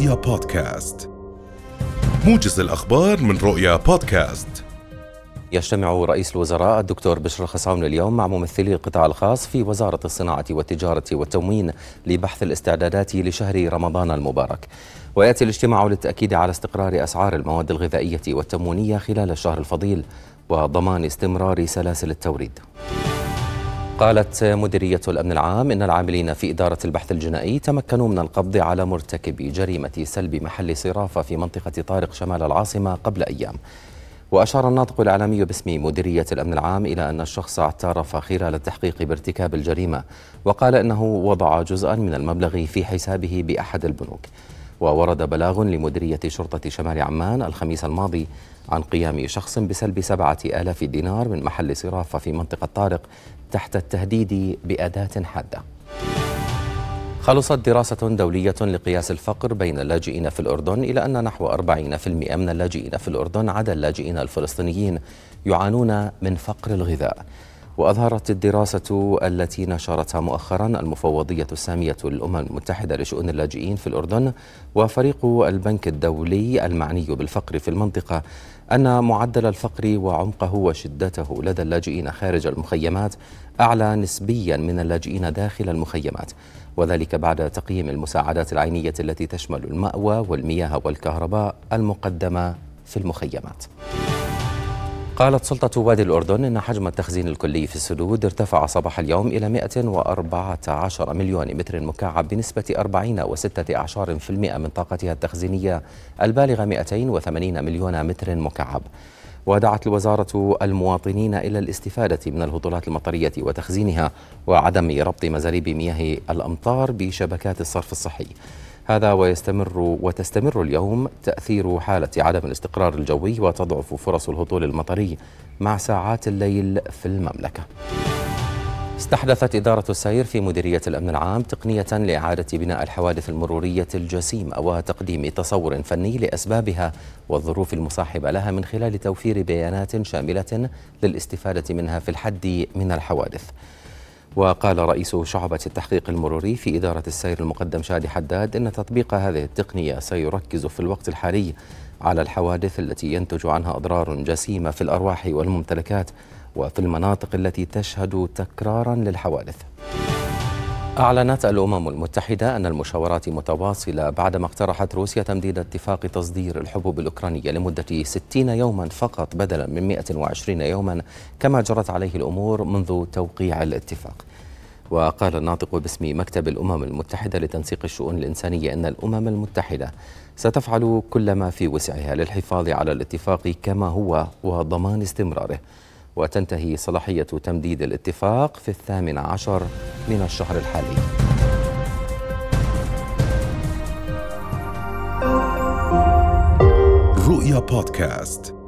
رؤيا بودكاست. موجز الأخبار من رؤيا بودكاست. يجتمع رئيس الوزراء الدكتور بشر خصاون اليوم مع ممثلي القطاع الخاص في وزارة الصناعة والتجارة والتموين لبحث الاستعدادات لشهر رمضان المبارك. ويأتي الاجتماع للتأكيد على استقرار أسعار المواد الغذائية والتموينية خلال الشهر الفضيل وضمان استمرار سلاسل التوريد. قالت مديرية الأمن العام إن العاملين في إدارة البحث الجنائي تمكنوا من القبض على مرتكب جريمة سلب محل صرافة في منطقة طارق شمال العاصمة قبل أيام. وأشار الناطق الإعلامي باسم مديرية الأمن العام إلى أن الشخص اعترف خلال التحقيق بارتكاب الجريمة وقال إنه وضع جزءا من المبلغ في حسابه بأحد البنوك. وورد بلاغ لمديرية شرطة شمال عمان الخميس الماضي عن قيام شخص بسلب سبعة آلاف دينار من محل صرافة في منطقة طارق تحت التهديد بأداة حادة. خلصت دراسة دولية لقياس الفقر بين اللاجئين في الأردن إلى أن نحو 40% من اللاجئين في الأردن عدا اللاجئين الفلسطينيين يعانون من فقر الغذاء. وأظهرت الدراسة التي نشرتها مؤخرا المفوضية السامية للأمم المتحدة لشؤون اللاجئين في الأردن وفريق البنك الدولي المعني بالفقر في المنطقة أن معدل الفقر وعمقه وشدته لدى اللاجئين خارج المخيمات أعلى نسبيا من اللاجئين داخل المخيمات وذلك بعد تقييم المساعدات العينية التي تشمل المأوى والمياه والكهرباء المقدمة في المخيمات. قالت سلطة وادي الأردن إن حجم التخزين الكلي في السدود ارتفع صباح اليوم إلى 114 مليون متر مكعب بنسبة 40.16% من طاقتها التخزينية البالغة 280 مليون متر مكعب. ودعت الوزارة المواطنين إلى الاستفادة من الهطولات المطرية وتخزينها وعدم ربط مزاريب مياه الأمطار بشبكات الصرف الصحي. هذا ويستمر وتستمر اليوم تأثير حالة عدم الاستقرار الجوي وتضعف فرص الهطول المطري مع ساعات الليل في المملكة. استحدثت إدارة السير في مديرية الأمن العام تقنية لإعادة بناء الحوادث المرورية الجسيمة وتقديم تصور فني لأسبابها والظروف المصاحبة لها من خلال توفير بيانات شاملة للاستفادة منها في الحد من الحوادث. وقال رئيس شعبة التحقيق المروري في إدارة السير المقدم شادي حداد إن تطبيق هذه التقنية سيركز في الوقت الحالي على الحوادث التي ينتج عنها أضرار جسيمة في الأرواح والممتلكات وفي المناطق التي تشهد تكرارا للحوادث. أعلنت الأمم المتحدة أن المشاورات متواصلة بعدما اقترحت روسيا تمديد اتفاق تصدير الحبوب الأوكرانية لمدة 60 يوما فقط بدلا من 120 يوما كما جرت عليه الأمور منذ توقيع الاتفاق. وقال الناطق باسم مكتب الأمم المتحدة لتنسيق الشؤون الإنسانية أن الأمم المتحدة ستفعل كل ما في وسعها للحفاظ على الاتفاق كما هو وضمان استمراره. وتنتهي صلاحية تمديد الاتفاق في الثامن عشر من الشهر الحالي. رؤيا بودكاست.